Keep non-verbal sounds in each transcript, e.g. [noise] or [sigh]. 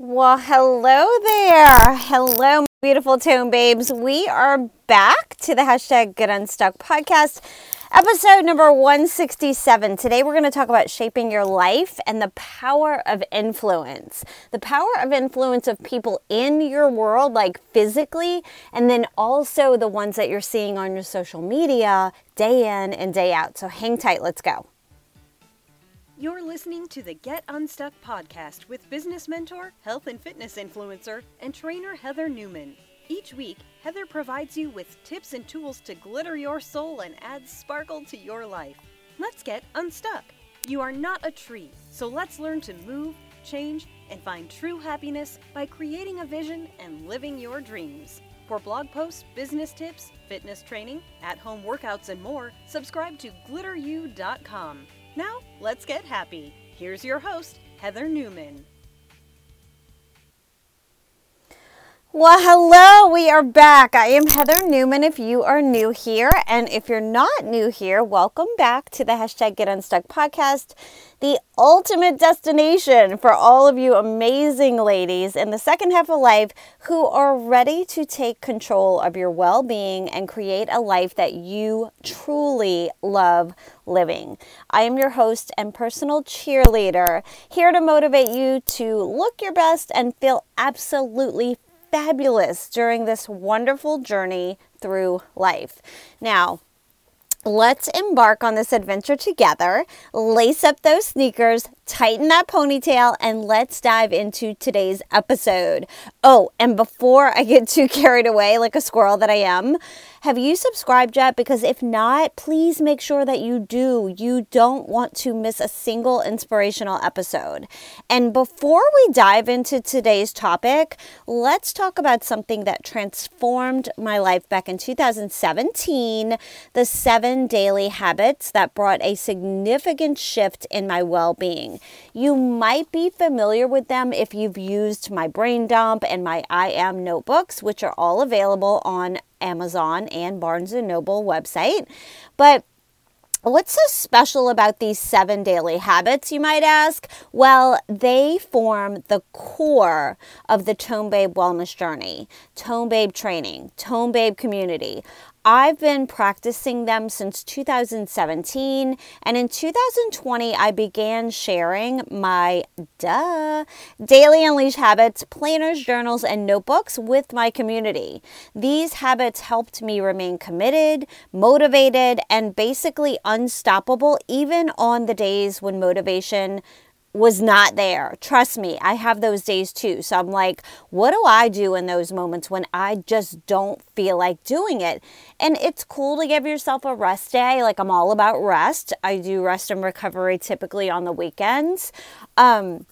Well, hello there. Hello, beautiful tone babes. We are back to the hashtag Get Unstuck podcast, episode number 167. Today, we're going to talk about shaping your life and the power of influence. The power of influence of people in your world, like physically, and then also the ones that you're seeing on your social media day in and day out. So hang tight. Let's go. You're listening to the Get Unstuck podcast with business mentor, health and fitness influencer, and trainer Heather Newman. Each week, Heather provides you with tips and tools to glitter your soul and add sparkle to your life. Let's get unstuck. You are not a tree, so let's learn to move, change, and find true happiness by creating a vision and living your dreams. For blog posts, business tips, fitness training, at home workouts, and more, subscribe to glitteru.com. Now, let's get happy. Here's your host, Heather Newman. Well, hello, we are back. I am Heather Newman if you are new here. And if you're not new here, welcome back to the hashtag Get Unstuck podcast, the ultimate destination for all of you amazing ladies in the second half of life who are ready to take control of your well being and create a life that you truly love living. I am your host and personal cheerleader, here to motivate you to look your best and feel absolutely fabulous during this wonderful journey through life. Now, Let's embark on this adventure together. Lace up those sneakers, tighten that ponytail, and let's dive into today's episode. Oh, and before I get too carried away like a squirrel that I am, have you subscribed yet? Because if not, please make sure that you do. You don't want to miss a single inspirational episode. And before we dive into today's topic, let's talk about something that transformed my life back in 2017 the seven daily habits that brought a significant shift in my well being. You might be familiar with them if you've used my brain dump and my I am notebooks, which are all available on Amazon and Barnes and Noble website. But What's so special about these seven daily habits, you might ask? Well, they form the core of the Tone Babe wellness journey, Tone Babe training, Tone Babe community. I've been practicing them since 2017, and in 2020, I began sharing my duh daily unleash habits, planners, journals, and notebooks with my community. These habits helped me remain committed, motivated, and basically unstoppable, even on the days when motivation was not there. Trust me, I have those days too. So I'm like, what do I do in those moments when I just don't feel like doing it? And it's cool to give yourself a rest day. Like I'm all about rest. I do rest and recovery typically on the weekends. Um,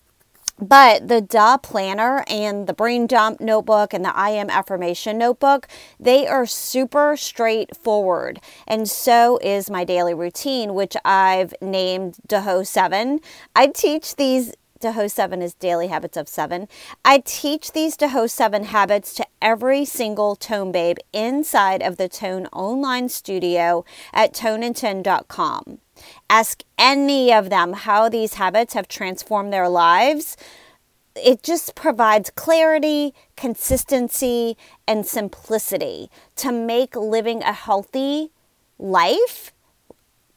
but the DA planner and the brain dump notebook and the I am affirmation notebook, they are super straightforward. And so is my daily routine, which I've named DAHO 7. I teach these DAHO 7 is Daily Habits of 7. I teach these DAHO 7 habits to every single Tone Babe inside of the Tone online studio at toneand10.com. Ask any of them how these habits have transformed their lives. It just provides clarity, consistency, and simplicity to make living a healthy life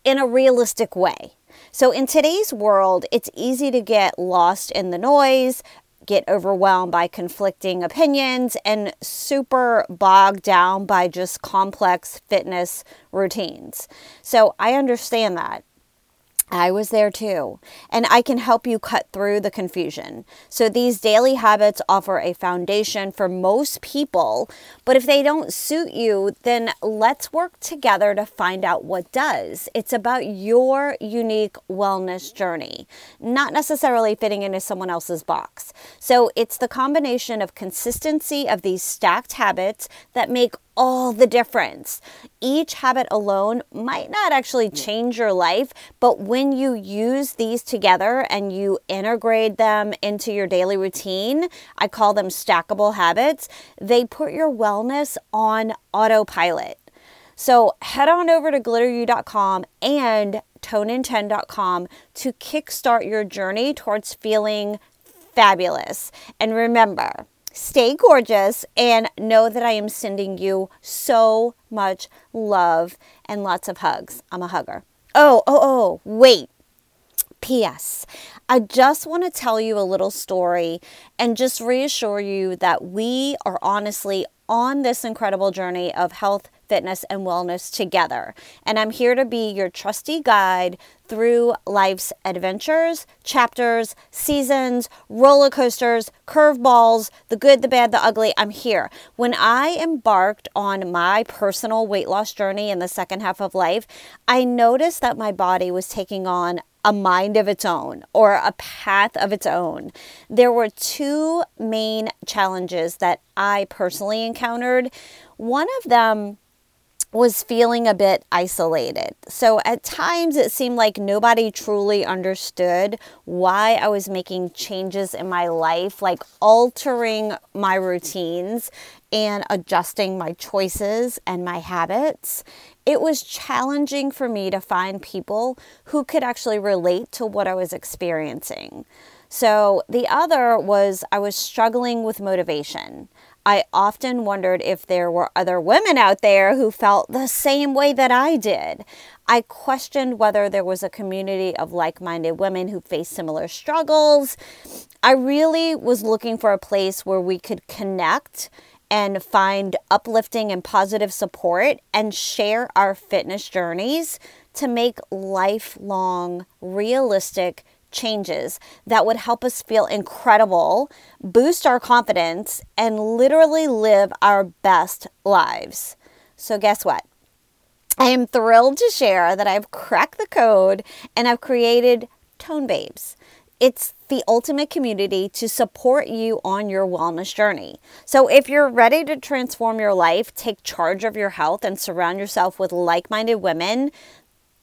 in a realistic way. So, in today's world, it's easy to get lost in the noise, get overwhelmed by conflicting opinions, and super bogged down by just complex fitness routines. So, I understand that. I was there too, and I can help you cut through the confusion. So, these daily habits offer a foundation for most people, but if they don't suit you, then let's work together to find out what does. It's about your unique wellness journey, not necessarily fitting into someone else's box. So, it's the combination of consistency of these stacked habits that make all the difference. Each habit alone might not actually change your life, but when you use these together and you integrate them into your daily routine, I call them stackable habits, they put your wellness on autopilot. So head on over to glitteru.com and toneand10.com to kickstart your journey towards feeling fabulous. And remember, stay gorgeous and know that I am sending you so much love and lots of hugs. I'm a hugger. Oh, oh, oh, wait. P.S. I just want to tell you a little story and just reassure you that we are honestly on this incredible journey of health, fitness, and wellness together. And I'm here to be your trusty guide through life's adventures, chapters, seasons, roller coasters, curveballs, the good, the bad, the ugly. I'm here. When I embarked on my personal weight loss journey in the second half of life, I noticed that my body was taking on a mind of its own or a path of its own. There were two main challenges that I personally encountered. One of them was feeling a bit isolated. So at times it seemed like nobody truly understood why I was making changes in my life, like altering my routines and adjusting my choices and my habits it was challenging for me to find people who could actually relate to what I was experiencing. So the other was I was struggling with motivation. I often wondered if there were other women out there who felt the same way that I did. I questioned whether there was a community of like minded women who faced similar struggles. I really was looking for a place where we could connect and find uplifting and positive support and share our fitness journeys to make lifelong, realistic changes that would help us feel incredible, boost our confidence, and literally live our best lives. So, guess what? I am thrilled to share that I've cracked the code and I've created Tone Babes. It's the ultimate community to support you on your wellness journey. So, if you're ready to transform your life, take charge of your health, and surround yourself with like minded women,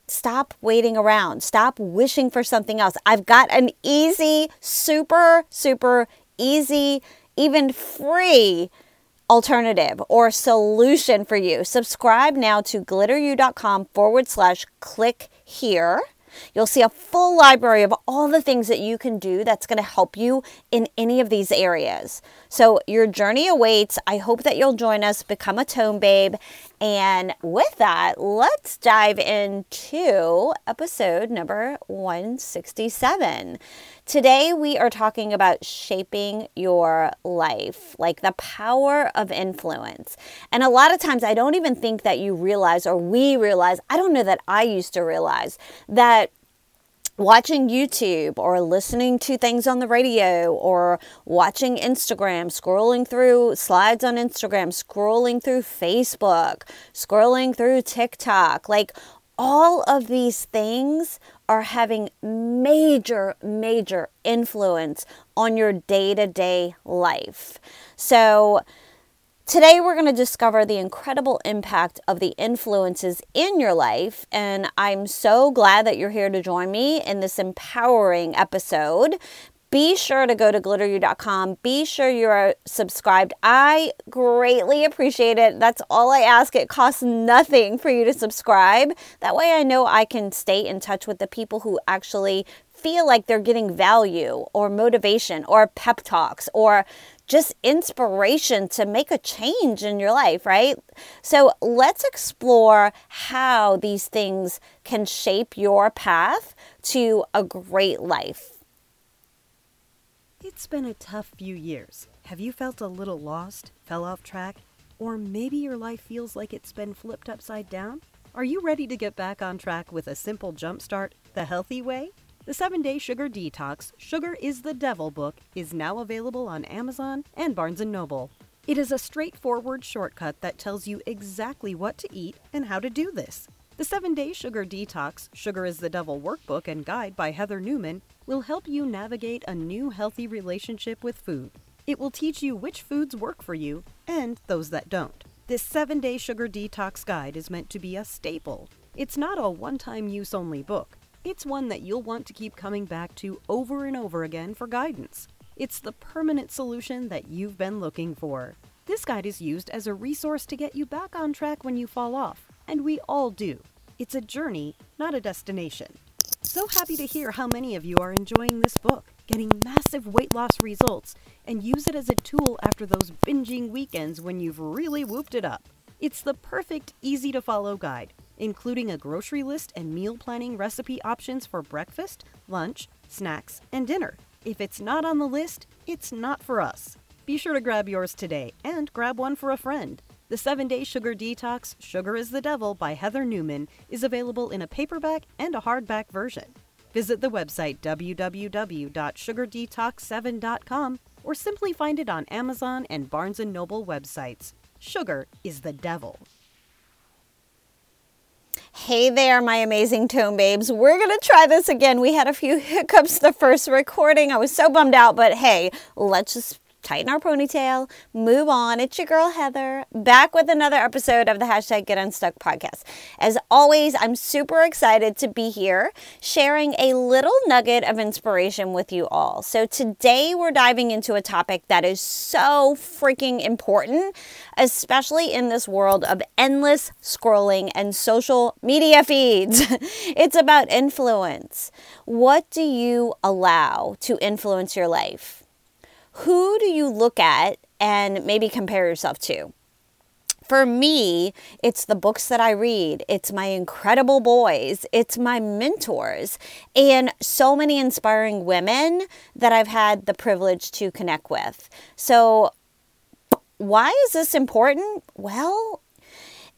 stop waiting around. Stop wishing for something else. I've got an easy, super, super easy, even free alternative or solution for you. Subscribe now to glitteru.com forward slash click here You'll see a full library of all the things that you can do that's going to help you in any of these areas. So, your journey awaits. I hope that you'll join us, become a tone babe. And with that, let's dive into episode number 167. Today, we are talking about shaping your life, like the power of influence. And a lot of times, I don't even think that you realize, or we realize, I don't know that I used to realize that watching YouTube or listening to things on the radio or watching Instagram, scrolling through slides on Instagram, scrolling through Facebook, scrolling through TikTok. Like all of these things are having major, major influence on your day to day life. So, Today, we're going to discover the incredible impact of the influences in your life, and I'm so glad that you're here to join me in this empowering episode. Be sure to go to glitteru.com. Be sure you are subscribed. I greatly appreciate it. That's all I ask. It costs nothing for you to subscribe. That way, I know I can stay in touch with the people who actually feel like they're getting value or motivation or pep talks or just inspiration to make a change in your life, right? So let's explore how these things can shape your path to a great life. It's been a tough few years. Have you felt a little lost, fell off track, or maybe your life feels like it's been flipped upside down? Are you ready to get back on track with a simple jumpstart the healthy way? The 7 Day Sugar Detox Sugar is the Devil book is now available on Amazon and Barnes & Noble. It is a straightforward shortcut that tells you exactly what to eat and how to do this. The 7 Day Sugar Detox Sugar is the Devil workbook and guide by Heather Newman will help you navigate a new healthy relationship with food. It will teach you which foods work for you and those that don't. This 7 Day Sugar Detox guide is meant to be a staple. It's not a one time use only book. It's one that you'll want to keep coming back to over and over again for guidance. It's the permanent solution that you've been looking for. This guide is used as a resource to get you back on track when you fall off, and we all do. It's a journey, not a destination. So happy to hear how many of you are enjoying this book. getting massive weight loss results, and use it as a tool after those binging weekends when you've really whooped it up. It's the perfect, easy to follow guide, including a grocery list and meal planning recipe options for breakfast, lunch, snacks, and dinner. If it's not on the list, it's not for us. Be sure to grab yours today and grab one for a friend. The 7 Day Sugar Detox Sugar is the Devil by Heather Newman is available in a paperback and a hardback version. Visit the website www.sugardetox7.com or simply find it on Amazon and Barnes & Noble websites. Sugar is the devil. Hey there, my amazing tone babes. We're going to try this again. We had a few [laughs] hiccups the first recording. I was so bummed out, but hey, let's just tighten our ponytail, move on. It's your girl Heather, back with another episode of the hashtag Get Unstuck podcast. As always, I'm super excited to be here sharing a little nugget of inspiration with you all. So today we're diving into a topic that is so freaking important, especially in this world of endless scrolling and social media feeds. [laughs] it's about influence. What do you allow to influence your life? Who do you look at and maybe compare yourself to? For me, it's the books that I read, it's my incredible boys, it's my mentors, and so many inspiring women that I've had the privilege to connect with. So, why is this important? Well,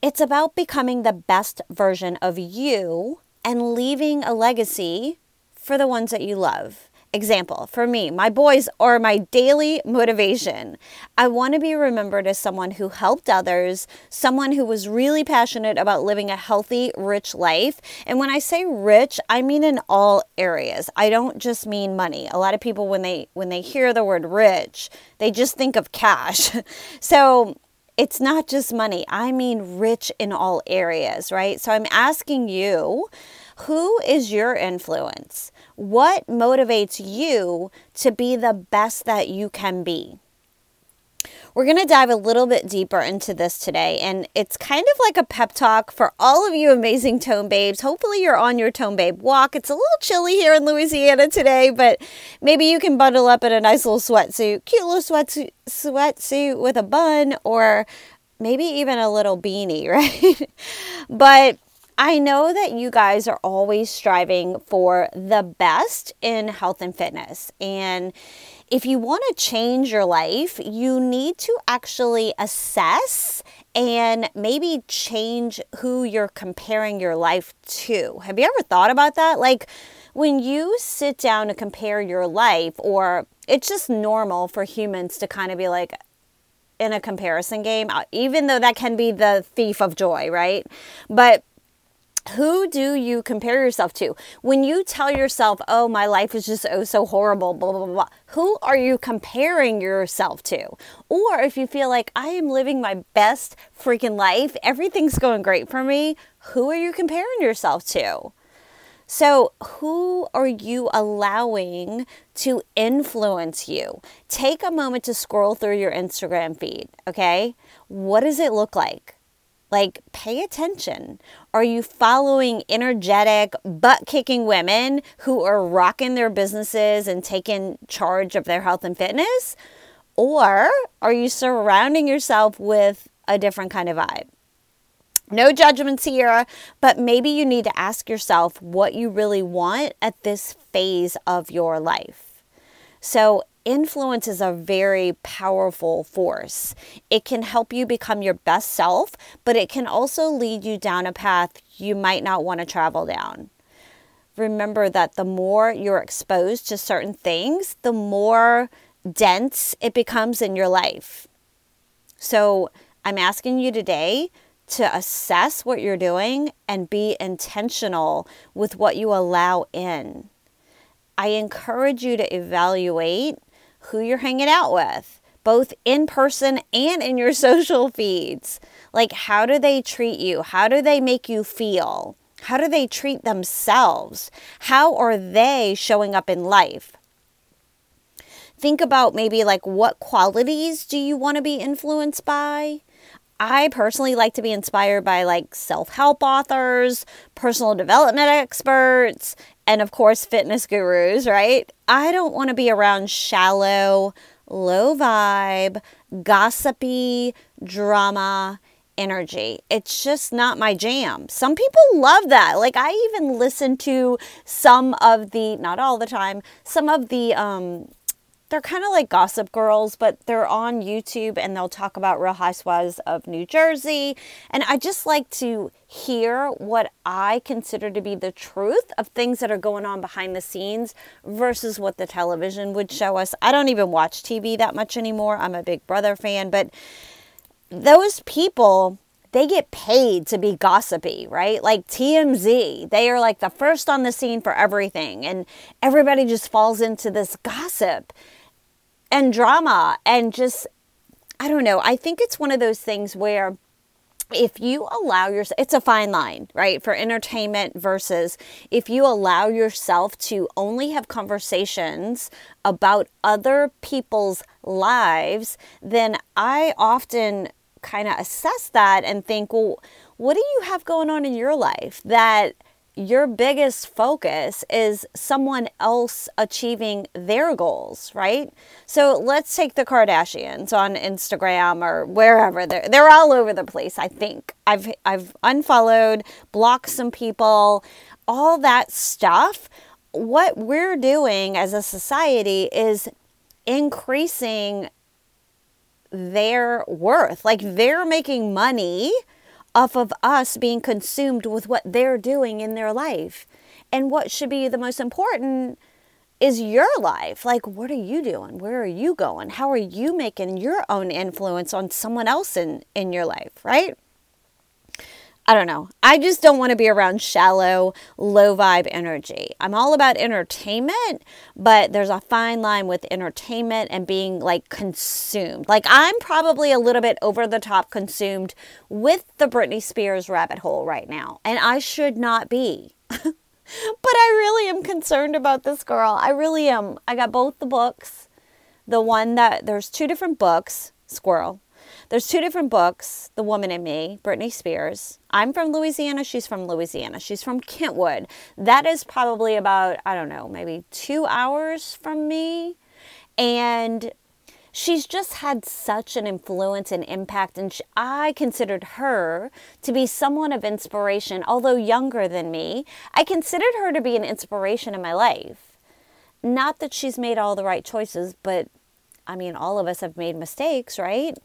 it's about becoming the best version of you and leaving a legacy for the ones that you love. Example for me, my boys are my daily motivation. I want to be remembered as someone who helped others, someone who was really passionate about living a healthy, rich life. And when I say rich, I mean in all areas. I don't just mean money. A lot of people when they when they hear the word rich, they just think of cash. [laughs] so it's not just money. I mean rich in all areas, right? So I'm asking you, who is your influence? What motivates you to be the best that you can be? We're going to dive a little bit deeper into this today, and it's kind of like a pep talk for all of you amazing tone babes. Hopefully, you're on your tone babe walk. It's a little chilly here in Louisiana today, but maybe you can bundle up in a nice little sweatsuit, cute little sweatsuit, sweatsuit with a bun, or maybe even a little beanie, [laughs] right? but I know that you guys are always striving for the best in health and fitness. And if you want to change your life, you need to actually assess and maybe change who you're comparing your life to. Have you ever thought about that? Like when you sit down to compare your life, or it's just normal for humans to kind of be like, in a comparison game, uh, even though that can be the thief of joy, right? But who do you compare yourself to? When you tell yourself, oh, my life is just oh so horrible, blah, blah, blah, who are you comparing yourself to? Or if you feel like I am living my best freaking life, everything's going great for me, who are you comparing yourself to? So, who are you allowing to influence you? Take a moment to scroll through your Instagram feed, okay? What does it look like? Like, pay attention. Are you following energetic, butt kicking women who are rocking their businesses and taking charge of their health and fitness? Or are you surrounding yourself with a different kind of vibe? No judgments here, but maybe you need to ask yourself what you really want at this phase of your life. So, influence is a very powerful force. It can help you become your best self, but it can also lead you down a path you might not want to travel down. Remember that the more you're exposed to certain things, the more dense it becomes in your life. So, I'm asking you today to assess what you're doing and be intentional with what you allow in. I encourage you to evaluate who you're hanging out with, both in person and in your [laughs] social feeds. Like, how do they treat you? How do they make you feel? How do they treat themselves? How are they showing up in life? Think about maybe like what qualities do you want to be influenced by? I personally like to be inspired by like self help authors, personal development experts, and of course, fitness gurus, right? I don't want to be around shallow, low vibe, gossipy drama energy. It's just not my jam. Some people love that. Like I even listen to some of the not all the time, some of the um they're kind of like gossip girls, but they're on YouTube and they'll talk about Real Housewives of New Jersey. And I just like to hear what I consider to be the truth of things that are going on behind the scenes versus what the television would show us. I don't even watch TV that much anymore. I'm a big brother fan, but those people they get paid to be gossipy, right? Like TMZ, they are like the first on the scene for everything, and everybody just falls into this gossip and drama and just, I don't know. I think it's one of those things where if you allow yourself, it's a fine line, right? For entertainment versus if you allow yourself to only have conversations about other people's lives, then I often kind of assess that and think, well, what do you have going on in your life that your biggest focus is someone else achieving their goals, right? So let's take the Kardashians on Instagram or wherever. They're, they're all over the place, I think. I've, I've unfollowed, blocked some people, all that stuff. What we're doing as a society is increasing their worth. Like they're making money off of us being consumed with what they're doing in their life. And what should be the most important is your life. Like, what are you doing? Where are you going? How are you making your own influence on someone else in, in your life, right? I don't know. I just don't want to be around shallow, low vibe energy. I'm all about entertainment, but there's a fine line with entertainment and being like consumed. Like I'm probably a little bit over the top consumed with the Britney Spears rabbit hole right now, and I should not be. [laughs] but I really am concerned about this girl. I really am. I got both the books. The one that there's two different books, Squirrel there's two different books The Woman in Me, Britney Spears. I'm from Louisiana. She's from Louisiana. She's from Kentwood. That is probably about, I don't know, maybe two hours from me. And she's just had such an influence and impact. And she, I considered her to be someone of inspiration, although younger than me. I considered her to be an inspiration in my life. Not that she's made all the right choices, but I mean, all of us have made mistakes, right?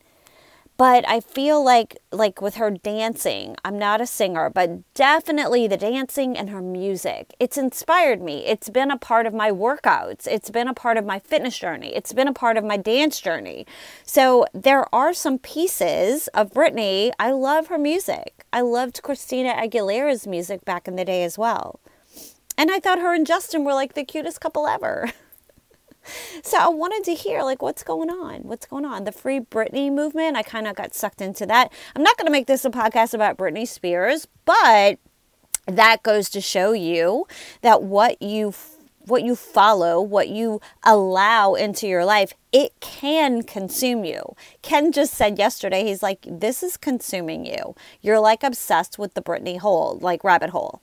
But I feel like like with her dancing, I'm not a singer, but definitely the dancing and her music. It's inspired me. It's been a part of my workouts. It's been a part of my fitness journey. It's been a part of my dance journey. So there are some pieces of Britney. I love her music. I loved Christina Aguilera's music back in the day as well. And I thought her and Justin were like the cutest couple ever. [laughs] [laughs] so I wanted to hear like what's going on? What's going on? The free Britney movement, I kind of got sucked into that. I'm not going to make this a podcast about Britney Spears, but that goes to show you that what you what you follow, what you allow into your life, it can consume you. Ken just said yesterday, he's like, this is consuming you. You're like obsessed with the Britney hole, like rabbit hole.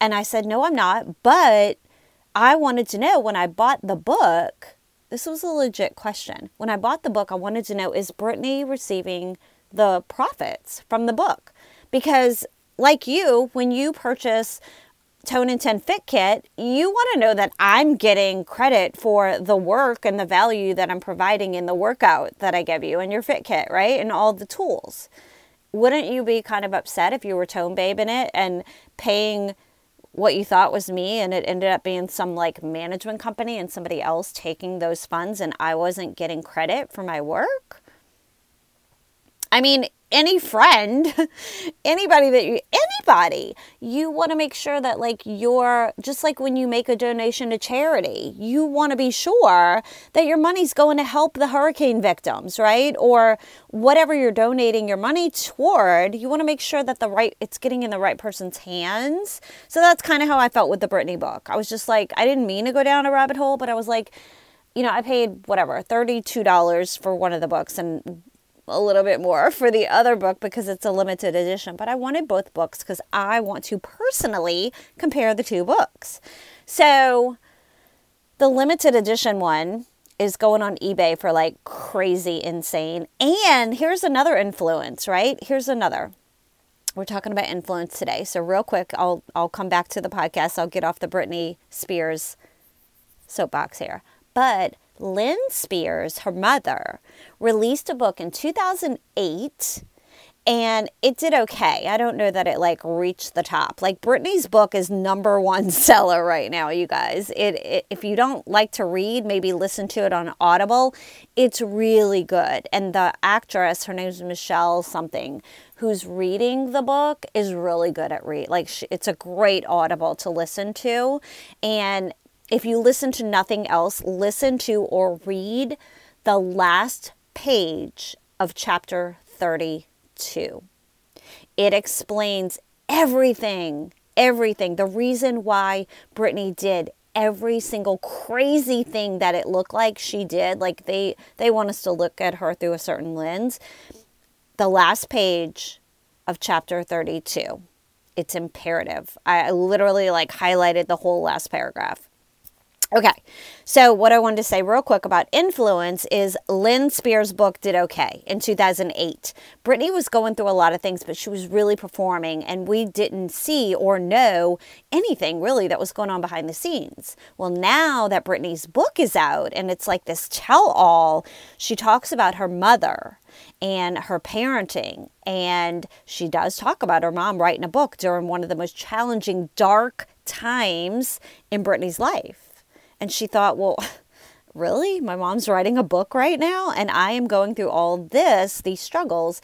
And I said, no, I'm not. But I wanted to know when I bought the book, this was a legit question. When I bought the book, I wanted to know is Britney receiving the profits from the book? Because, like you, when you purchase Tone and 10 Fit Kit, you want to know that I'm getting credit for the work and the value that I'm providing in the workout that I give you and your Fit Kit, right? And all the tools. Wouldn't you be kind of upset if you were Tone Babe in it and paying what you thought was me and it ended up being some like management company and somebody else taking those funds and I wasn't getting credit for my work. I mean, any friend, [laughs] anybody that you, anybody, you want to make sure that like you're just like when you make a donation to charity, you want to be sure that your money's going to help the hurricane victims, right? Or whatever you're donating your money toward, you want to make sure that the right, it's getting in the right person's hands. So that's kind of how I felt with the Britney book. I was just like, I didn't mean to go down a rabbit hole, but I was like, you know, I paid whatever, $32 for one of the books and a little bit more [laughs] for the other book because it's a limited edition, but I wanted both books because I want to personally compare the two books. So the limited edition one is going on eBay for like crazy insane. And here's another influence, right? Here's another. We're talking about influence today. So real quick, I'll I'll come back to the podcast. I'll get off the Britney Spears soapbox here. But Lynn Spears, her mother, released a book in 2008 and it did okay. I don't know that it like reached the top. Like Britney's book is number one [laughs] seller right now, you guys. It, it, if you don't like to read, maybe listen to it on Audible. It's really good. And the actress, her name is Michelle something, who's reading the book is really good at read. Like she, it's a great Audible to listen to, and if you listen to nothing else, listen to or read the last page of chapter 32. It explains everything, everything, the reason why Britney did every single crazy thing that it looked like she did. Like they they want us to look at her through a certain lens. The last page of chapter 32. It's imperative. I literally like highlighted the whole last paragraph. Okay, so what I wanted to say real quick about influence is Lynn Spears' book did okay in 2008. Britney was going through a lot of things, but she was really performing, and we didn't see or know anything really that was going on behind the scenes. Well, now that Britney's book is out and it's like this tell all, she talks about her mother and her parenting. And she does talk about her mom writing a book during one of the most challenging, dark times in Britney's life. And she thought, well, [laughs] really? My mom's writing a book right now, and I am going through all this, these struggles.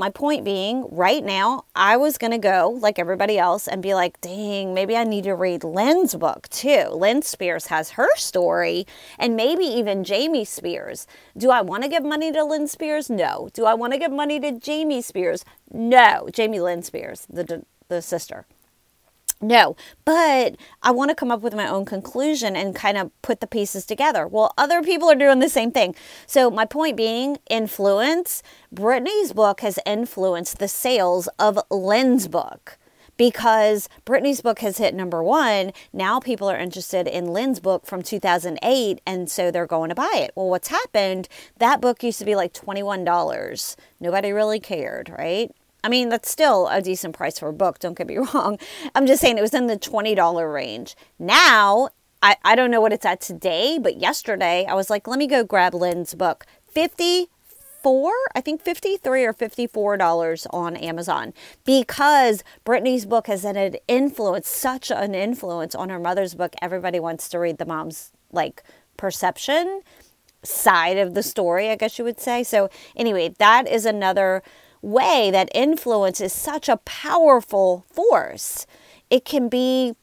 My point being, right now, I was going to go like everybody else and be like, dang, maybe I need to read Lynn's book too. Lynn Spears has her story, and maybe even Jamie Spears. Do I want to give money to Lynn Spears? No. Do I want to give money to Jamie Spears? No. Jamie Lynn Spears, the, the sister. No, but I want to come up with my own conclusion and kind of put the pieces together. Well, other people are doing the same thing. So, my point being influence. Britney's book has influenced the sales of Lynn's book because Britney's book has hit number one. Now people are interested in Lynn's book from 2008, and so they're going to buy it. Well, what's happened? That book used to be like $21. Nobody really cared, right? I mean, that's still a decent price for a book, don't get me [laughs] wrong. I'm just saying it was in the $20 range. Now, I, I don't know what it's at today, but yesterday I was like, let me go grab Lynn's book. 54 I think 53 or 54 dollars on Amazon because Britney's book has had an influence, such an influence on her mother's book. Everybody wants to read the mom's like perception side of the story, I guess you would say. So anyway, that is another way that influence is such a powerful force. It can be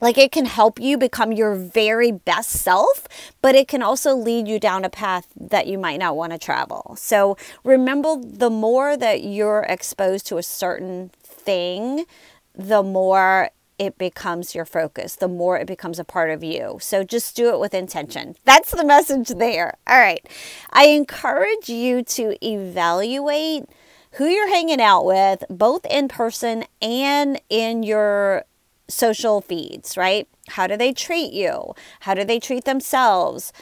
like it can help you become your very best self, but it can also lead you down a path that you might not want to travel. So remember, the more that you're exposed to a certain thing, the more it becomes your focus, the more it becomes a part of you. So just do it with intention. That's the message there. All right. I encourage you to evaluate who you're hanging out with, both in person and in your social feeds, right? How do they treat you? How do they treat themselves?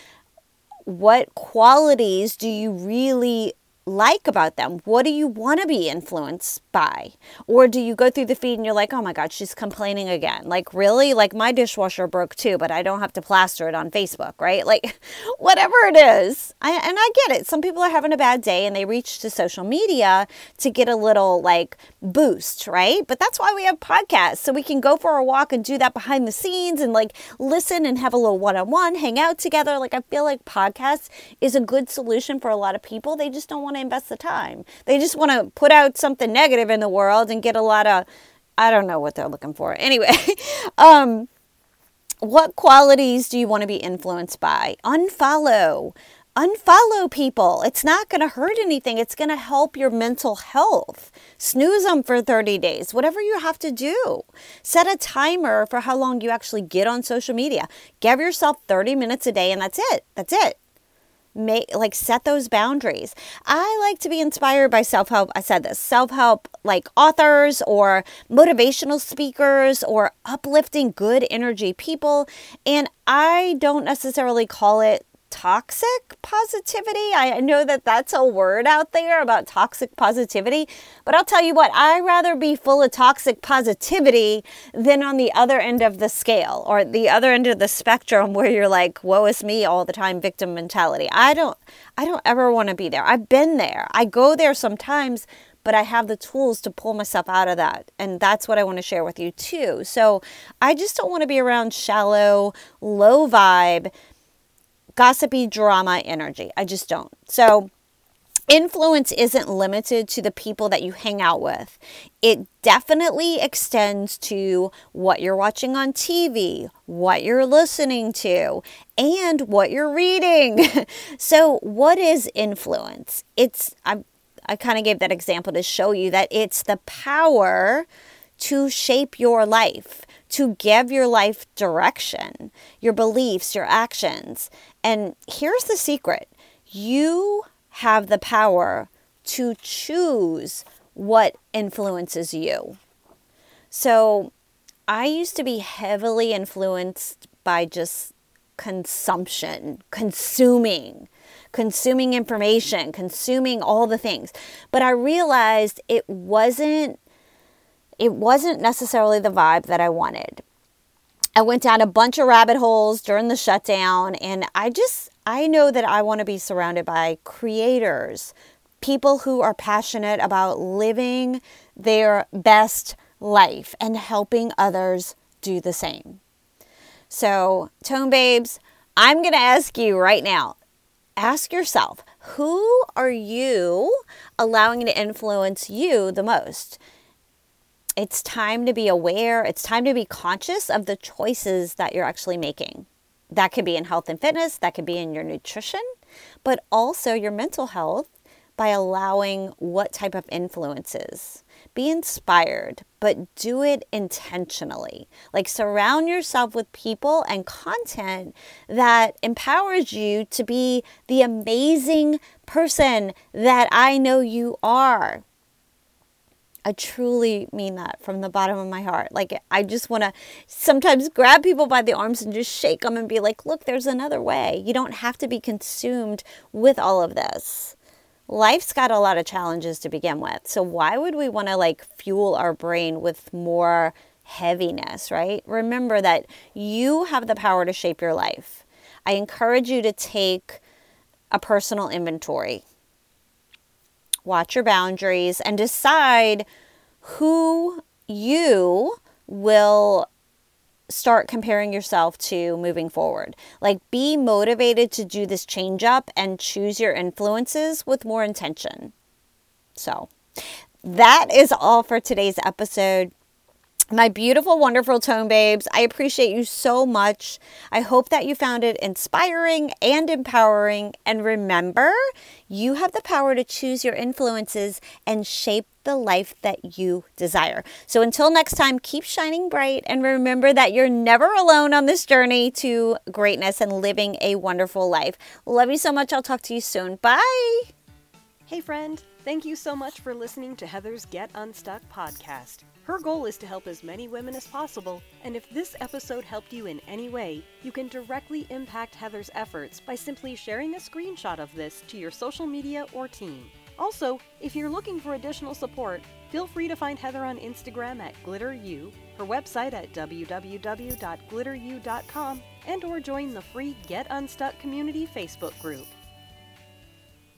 What qualities do you really like about them? What do you want to be influenced by? Or do you go through the feed and you're like, oh my God, she's complaining again? Like, really? Like, my dishwasher broke too, but I don't have to plaster it on Facebook, right? Like, [laughs] whatever it is. I, and I get it. Some people are having a bad day and they reach to social media to get a little like boost, right? But that's why we have podcasts. So we can go for a walk and do that behind the scenes and like listen and have a little one on one, hang out together. Like, I feel like podcasts is a good solution for a lot of people. They just don't want to invest the time. They just want to put out something negative in the world and get a lot of, I don't know what they're looking for. Anyway, [laughs] um, what qualities do you want to be influenced by? Unfollow. Unfollow people. It's not going to hurt anything. It's going to help your mental health. Snooze them for 30 days, whatever you have to do. Set a timer for how long you actually get on social media. Give yourself 30 minutes a day, and that's it. That's it. Make like set those boundaries. I like to be inspired by self-help. I said this, self-help like authors or motivational speakers or uplifting good energy people and I don't necessarily call it toxic positivity. I know that that's a word out there about toxic positivity, but I'll tell you what, I rather be full of toxic positivity than on the other end of the scale or the other end of the spectrum where you're like, woe is me all the time, victim mentality. I don't I don't ever want to be there. I've been there. I go there sometimes, but I have the tools to pull myself out of that. And that's what I want to share with you too. So I just don't want to be around shallow, low vibe gossipy drama energy. I just don't. So, influence isn't limited to the people that you hang out with. It definitely extends to what you're watching on TV, what you're listening to, and what you're reading. [laughs] so, what is influence? It's I I kind of gave that example to show you that it's the power to shape your life to give your life direction, your beliefs, your actions. And here's the secret you have the power to choose what influences you. So I used to be heavily influenced by just consumption, consuming, consuming information, consuming all the things. But I realized it wasn't it wasn't necessarily the vibe that I wanted. I went down a bunch of rabbit holes during the shutdown, and I just, I know that I want to be surrounded by creators, people who are passionate about living their best life and helping others do the same. So, Tone Babes, I'm going to ask you right now ask yourself, who are you allowing to influence you the most? It's time to be aware, it's time to be conscious of the choices that you're actually making. That could be in health and fitness, that could be in your nutrition, but also your mental health by allowing what type of influences. Be inspired, but do it intentionally. Like surround yourself with people and content that empowers you to be the amazing person that I know you are. I truly mean that from the bottom of my heart. Like, I just want to sometimes grab people by the arms and just shake them and be like, look, there's another way. You don't have to be consumed with all of this. Life's got a lot of challenges to begin with. So, why would we want to like fuel our brain with more heaviness, right? Remember that you have the power to shape your life. I encourage you to take a personal inventory watch your boundaries, and decide who you will start comparing yourself to moving forward. Like, be motivated to do this change up and choose your influences with more intention. So, that is all for today's episode my beautiful, wonderful tone babes, I appreciate you so much. I hope that you found it inspiring and empowering. And remember, you have the power to choose your influences and shape the life that you desire. So until next time, keep shining bright and remember that you're never alone on this journey to greatness and living a wonderful life. Love you so much. I'll talk to you soon. Bye. Hey, friend. Thank you so much for listening to Heather's Get Unstuck podcast. Her goal is to help as many women as possible, and if this episode helped you in any way, you can directly impact Heather's efforts by simply sharing a screenshot of this to your social media or team. Also, if you're looking for additional support, feel free to find Heather on Instagram at GlitterU, her website at www.glitteru.com, and or join the free Get Unstuck community Facebook group.